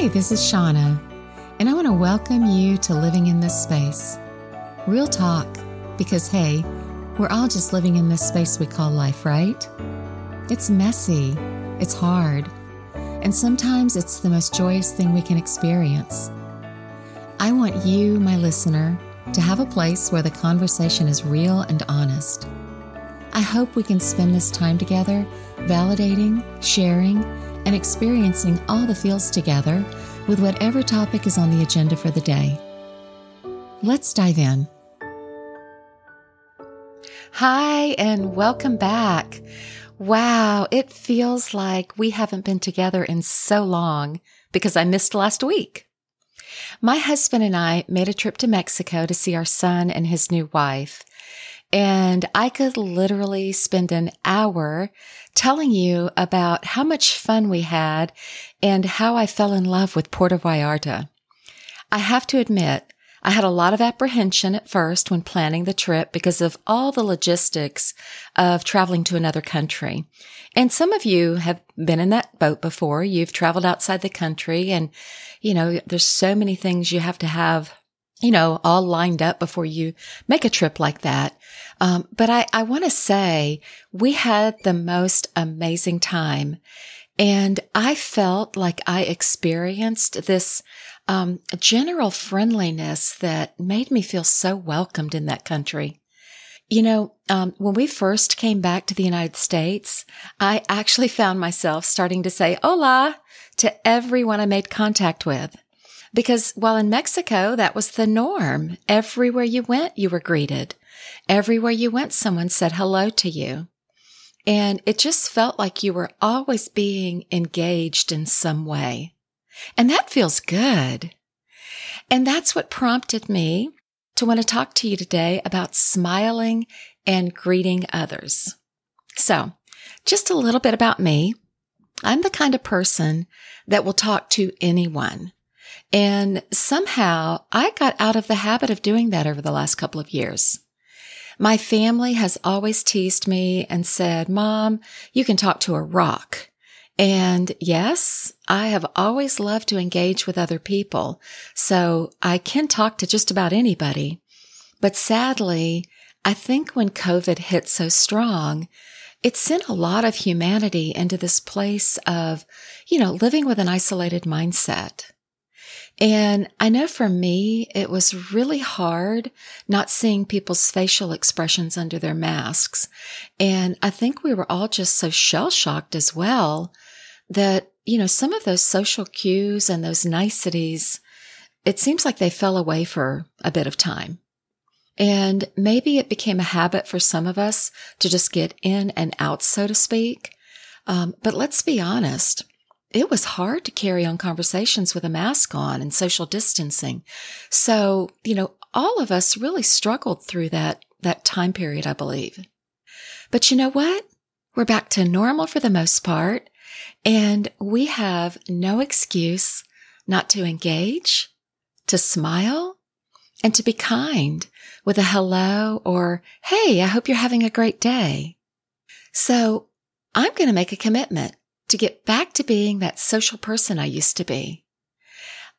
Hi, this is Shauna, and I want to welcome you to Living in This Space. Real talk, because hey, we're all just living in this space we call life, right? It's messy, it's hard, and sometimes it's the most joyous thing we can experience. I want you, my listener, to have a place where the conversation is real and honest. I hope we can spend this time together validating, sharing, and experiencing all the feels together with whatever topic is on the agenda for the day. Let's dive in. Hi, and welcome back. Wow, it feels like we haven't been together in so long because I missed last week. My husband and I made a trip to Mexico to see our son and his new wife. And I could literally spend an hour telling you about how much fun we had and how I fell in love with Puerto Vallarta. I have to admit, I had a lot of apprehension at first when planning the trip because of all the logistics of traveling to another country. And some of you have been in that boat before. You've traveled outside the country and, you know, there's so many things you have to have you know, all lined up before you make a trip like that. Um, but I, I want to say we had the most amazing time. And I felt like I experienced this um, general friendliness that made me feel so welcomed in that country. You know, um, when we first came back to the United States, I actually found myself starting to say hola to everyone I made contact with. Because while in Mexico, that was the norm. Everywhere you went, you were greeted. Everywhere you went, someone said hello to you. And it just felt like you were always being engaged in some way. And that feels good. And that's what prompted me to want to talk to you today about smiling and greeting others. So just a little bit about me. I'm the kind of person that will talk to anyone. And somehow I got out of the habit of doing that over the last couple of years. My family has always teased me and said, mom, you can talk to a rock. And yes, I have always loved to engage with other people. So I can talk to just about anybody. But sadly, I think when COVID hit so strong, it sent a lot of humanity into this place of, you know, living with an isolated mindset. And I know for me, it was really hard not seeing people's facial expressions under their masks. And I think we were all just so shell shocked as well that, you know, some of those social cues and those niceties, it seems like they fell away for a bit of time. And maybe it became a habit for some of us to just get in and out, so to speak. Um, but let's be honest it was hard to carry on conversations with a mask on and social distancing. So, you know, all of us really struggled through that, that time period, I believe. But you know what? We're back to normal for the most part, and we have no excuse not to engage, to smile, and to be kind with a hello or, Hey, I hope you're having a great day. So I'm going to make a commitment to get back to being that social person I used to be.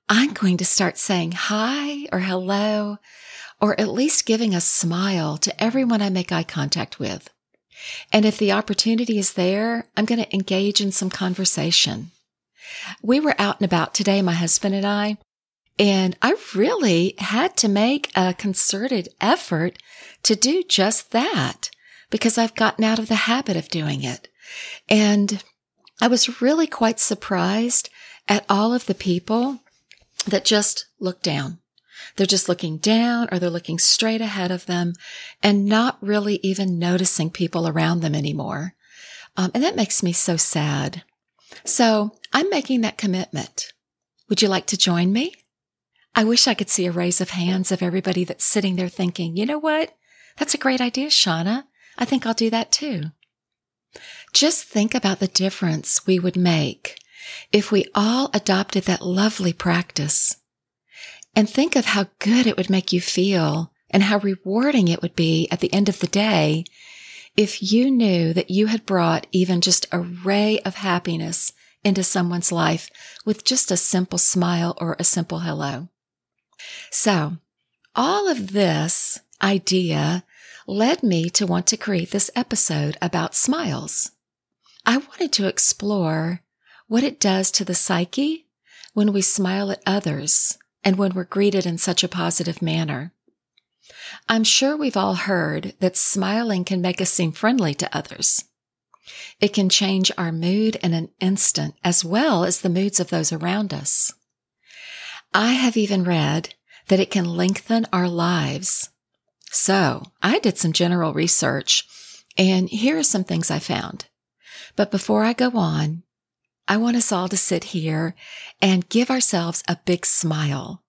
I'm going to start saying hi or hello, or at least giving a smile to everyone I make eye contact with. And if the opportunity is there, I'm going to engage in some conversation. We were out and about today, my husband and I, and I really had to make a concerted effort to do just that because I've gotten out of the habit of doing it. And I was really quite surprised at all of the people that just look down. They're just looking down or they're looking straight ahead of them and not really even noticing people around them anymore. Um, and that makes me so sad. So I'm making that commitment. Would you like to join me? I wish I could see a raise of hands of everybody that's sitting there thinking, you know what? That's a great idea, Shauna. I think I'll do that too. Just think about the difference we would make if we all adopted that lovely practice. And think of how good it would make you feel and how rewarding it would be at the end of the day if you knew that you had brought even just a ray of happiness into someone's life with just a simple smile or a simple hello. So all of this idea led me to want to create this episode about smiles. I wanted to explore what it does to the psyche when we smile at others and when we're greeted in such a positive manner. I'm sure we've all heard that smiling can make us seem friendly to others. It can change our mood in an instant as well as the moods of those around us. I have even read that it can lengthen our lives. So I did some general research and here are some things I found. But before I go on, I want us all to sit here and give ourselves a big smile.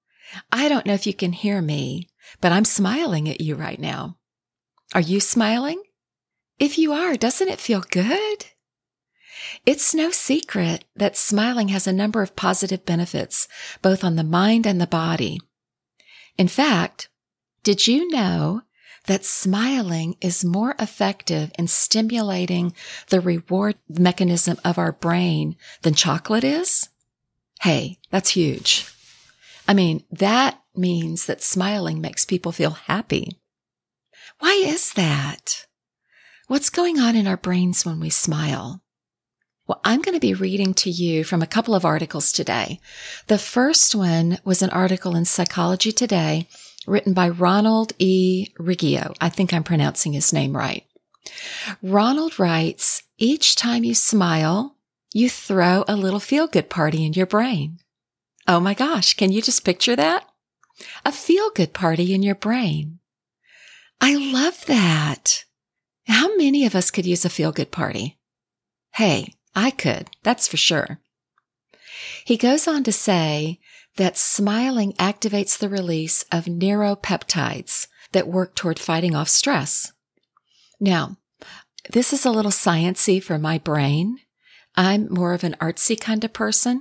I don't know if you can hear me, but I'm smiling at you right now. Are you smiling? If you are, doesn't it feel good? It's no secret that smiling has a number of positive benefits, both on the mind and the body. In fact, did you know that smiling is more effective in stimulating the reward mechanism of our brain than chocolate is? Hey, that's huge. I mean, that means that smiling makes people feel happy. Why is that? What's going on in our brains when we smile? Well, I'm going to be reading to you from a couple of articles today. The first one was an article in Psychology Today written by Ronald E. Riggio. I think I'm pronouncing his name right. Ronald writes, each time you smile, you throw a little feel good party in your brain. Oh my gosh. Can you just picture that? A feel good party in your brain. I love that. How many of us could use a feel good party? Hey, I could. That's for sure. He goes on to say that smiling activates the release of neuropeptides that work toward fighting off stress. Now, this is a little sciency for my brain. I'm more of an artsy kind of person,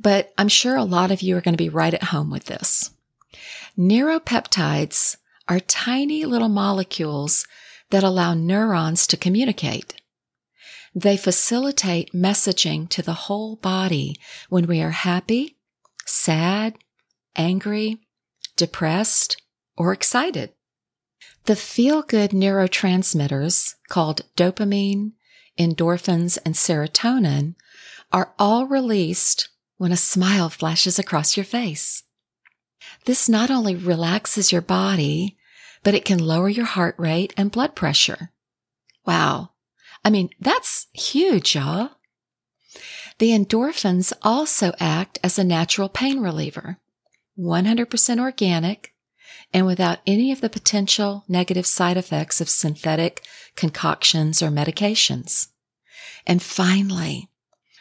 but I'm sure a lot of you are going to be right at home with this. Neuropeptides are tiny little molecules that allow neurons to communicate. They facilitate messaging to the whole body when we are happy, sad, angry, depressed, or excited. The feel good neurotransmitters called dopamine, endorphins, and serotonin are all released when a smile flashes across your face. This not only relaxes your body, but it can lower your heart rate and blood pressure. Wow. I mean, that's huge, y'all. The endorphins also act as a natural pain reliever, 100% organic and without any of the potential negative side effects of synthetic concoctions or medications. And finally,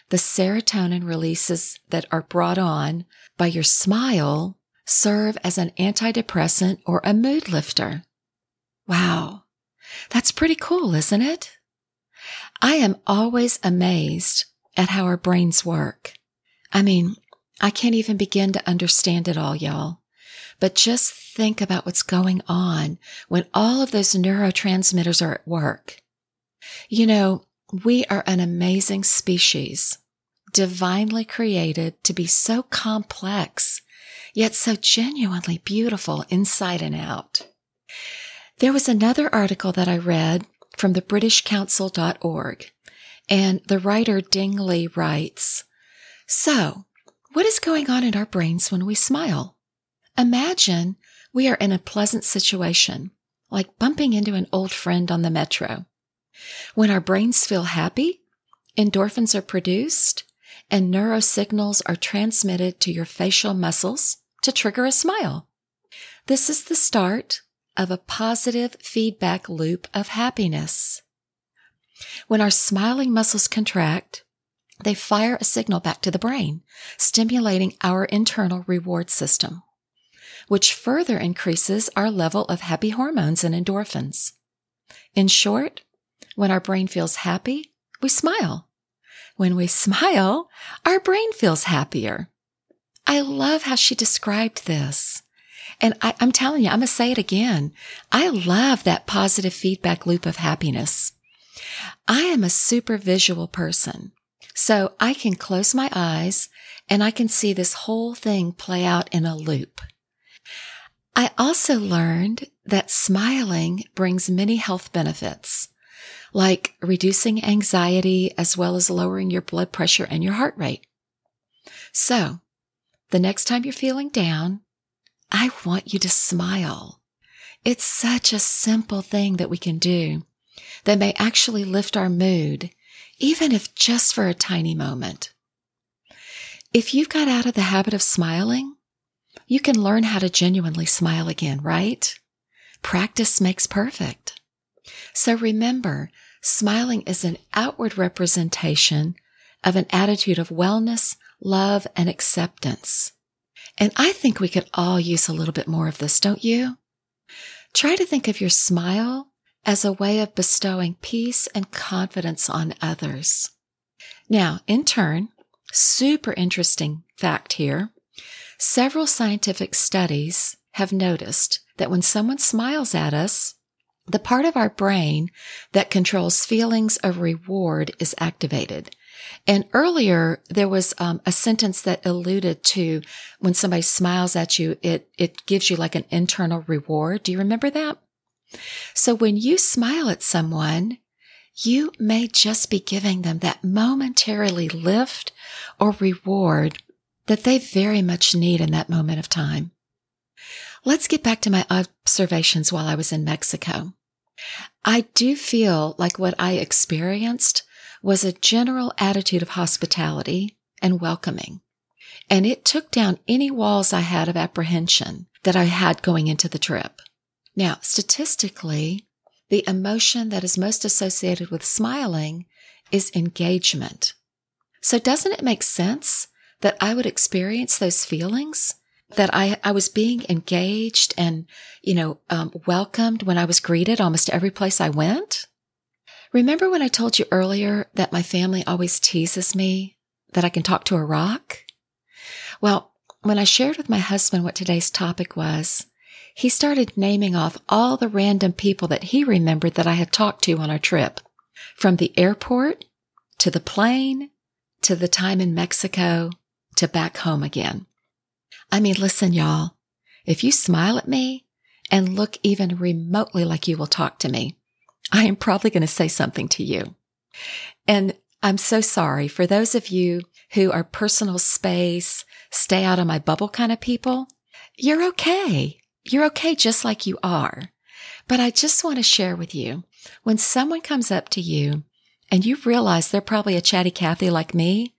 the serotonin releases that are brought on by your smile serve as an antidepressant or a mood lifter. Wow. That's pretty cool, isn't it? I am always amazed at how our brains work. I mean, I can't even begin to understand it all, y'all. But just think about what's going on when all of those neurotransmitters are at work. You know, we are an amazing species, divinely created to be so complex, yet so genuinely beautiful inside and out. There was another article that I read from the BritishCouncil.org and the writer Dingley writes, So, what is going on in our brains when we smile? Imagine we are in a pleasant situation, like bumping into an old friend on the metro. When our brains feel happy, endorphins are produced and neurosignals are transmitted to your facial muscles to trigger a smile. This is the start of a positive feedback loop of happiness. When our smiling muscles contract, they fire a signal back to the brain, stimulating our internal reward system, which further increases our level of happy hormones and endorphins. In short, when our brain feels happy, we smile. When we smile, our brain feels happier. I love how she described this. And I, am telling you, I'm going to say it again. I love that positive feedback loop of happiness. I am a super visual person. So I can close my eyes and I can see this whole thing play out in a loop. I also learned that smiling brings many health benefits, like reducing anxiety as well as lowering your blood pressure and your heart rate. So the next time you're feeling down, I want you to smile. It's such a simple thing that we can do that may actually lift our mood even if just for a tiny moment. If you've got out of the habit of smiling, you can learn how to genuinely smile again, right? Practice makes perfect. So remember, smiling is an outward representation of an attitude of wellness, love, and acceptance. And I think we could all use a little bit more of this, don't you? Try to think of your smile as a way of bestowing peace and confidence on others. Now, in turn, super interesting fact here. Several scientific studies have noticed that when someone smiles at us, the part of our brain that controls feelings of reward is activated. And earlier there was um, a sentence that alluded to when somebody smiles at you, it it gives you like an internal reward. Do you remember that? So when you smile at someone, you may just be giving them that momentarily lift or reward that they very much need in that moment of time. Let's get back to my observations while I was in Mexico. I do feel like what I experienced was a general attitude of hospitality and welcoming. And it took down any walls I had of apprehension that I had going into the trip. Now, statistically, the emotion that is most associated with smiling is engagement. So doesn't it make sense that I would experience those feelings? That I, I was being engaged and, you know, um, welcomed when I was greeted almost every place I went? Remember when I told you earlier that my family always teases me that I can talk to a rock? Well, when I shared with my husband what today's topic was, he started naming off all the random people that he remembered that I had talked to on our trip. From the airport to the plane to the time in Mexico to back home again. I mean, listen, y'all, if you smile at me and look even remotely like you will talk to me, I am probably going to say something to you. And I'm so sorry for those of you who are personal space, stay out of my bubble kind of people. You're okay. You're okay just like you are. But I just want to share with you when someone comes up to you and you realize they're probably a chatty Cathy like me,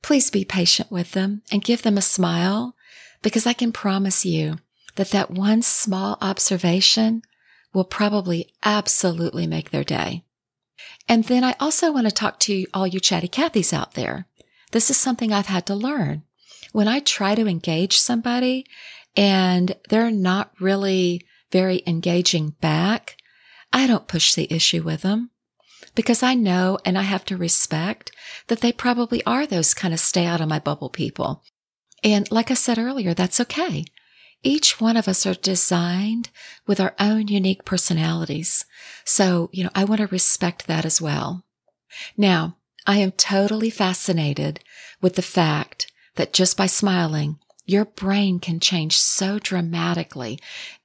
please be patient with them and give them a smile because I can promise you that that one small observation will probably absolutely make their day. And then I also want to talk to all you chatty Cathys out there. This is something I've had to learn. When I try to engage somebody and they're not really very engaging back, I don't push the issue with them because I know and I have to respect that they probably are those kind of stay out of my bubble people. And like I said earlier, that's okay. Each one of us are designed with our own unique personalities. So, you know, I want to respect that as well. Now, I am totally fascinated with the fact that just by smiling, your brain can change so dramatically.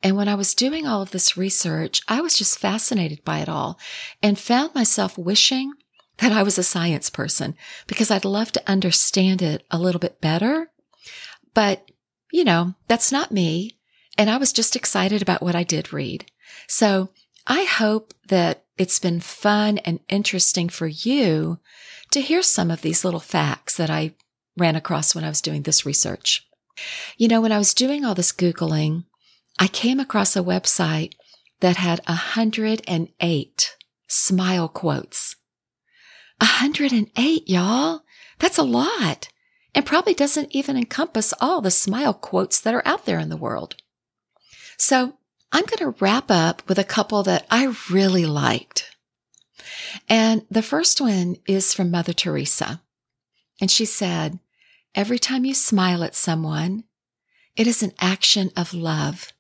And when I was doing all of this research, I was just fascinated by it all and found myself wishing that I was a science person because I'd love to understand it a little bit better. But, you know, that's not me. And I was just excited about what I did read. So I hope that it's been fun and interesting for you to hear some of these little facts that I ran across when I was doing this research. You know, when I was doing all this Googling, I came across a website that had 108 smile quotes. 108, y'all. That's a lot. And probably doesn't even encompass all the smile quotes that are out there in the world. So I'm going to wrap up with a couple that I really liked. And the first one is from Mother Teresa. And she said, Every time you smile at someone, it is an action of love,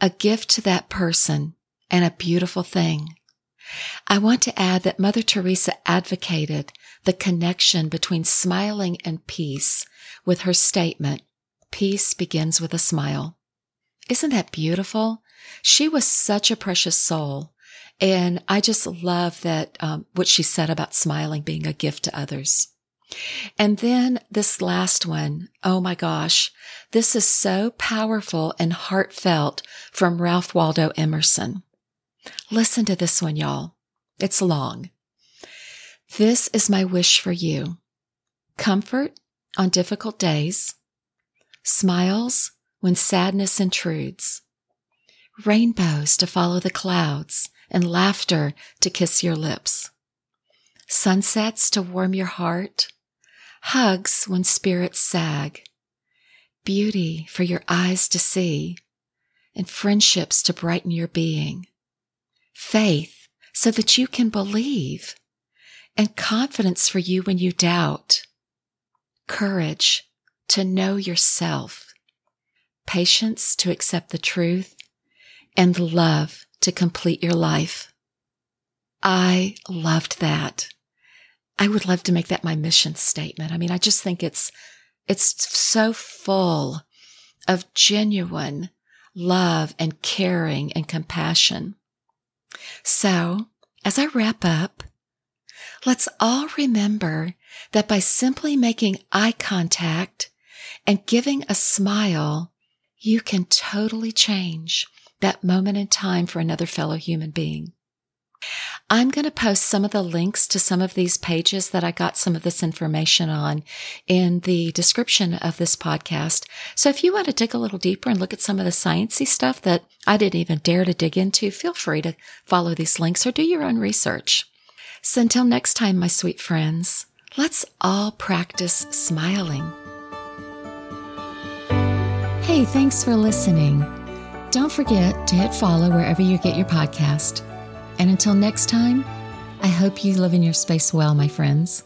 a gift to that person, and a beautiful thing. I want to add that Mother Teresa advocated the connection between smiling and peace with her statement, Peace begins with a smile. Isn't that beautiful? She was such a precious soul. And I just love that, um, what she said about smiling being a gift to others. And then this last one, oh my gosh, this is so powerful and heartfelt from Ralph Waldo Emerson. Listen to this one, y'all. It's long. This is my wish for you. Comfort on difficult days, smiles when sadness intrudes, rainbows to follow the clouds, and laughter to kiss your lips, sunsets to warm your heart, hugs when spirits sag, beauty for your eyes to see, and friendships to brighten your being, faith so that you can believe, and confidence for you when you doubt, courage to know yourself, patience to accept the truth, and love to complete your life. I loved that. I would love to make that my mission statement. I mean, I just think it's, it's so full of genuine love and caring and compassion. So as I wrap up, let's all remember that by simply making eye contact and giving a smile, you can totally change that moment in time for another fellow human being. I'm going to post some of the links to some of these pages that I got some of this information on in the description of this podcast. So if you want to dig a little deeper and look at some of the sciencey stuff that I didn't even dare to dig into, feel free to follow these links or do your own research. So until next time, my sweet friends, let's all practice smiling. Hey, thanks for listening. Don't forget to hit follow wherever you get your podcast. And until next time, I hope you live in your space well, my friends.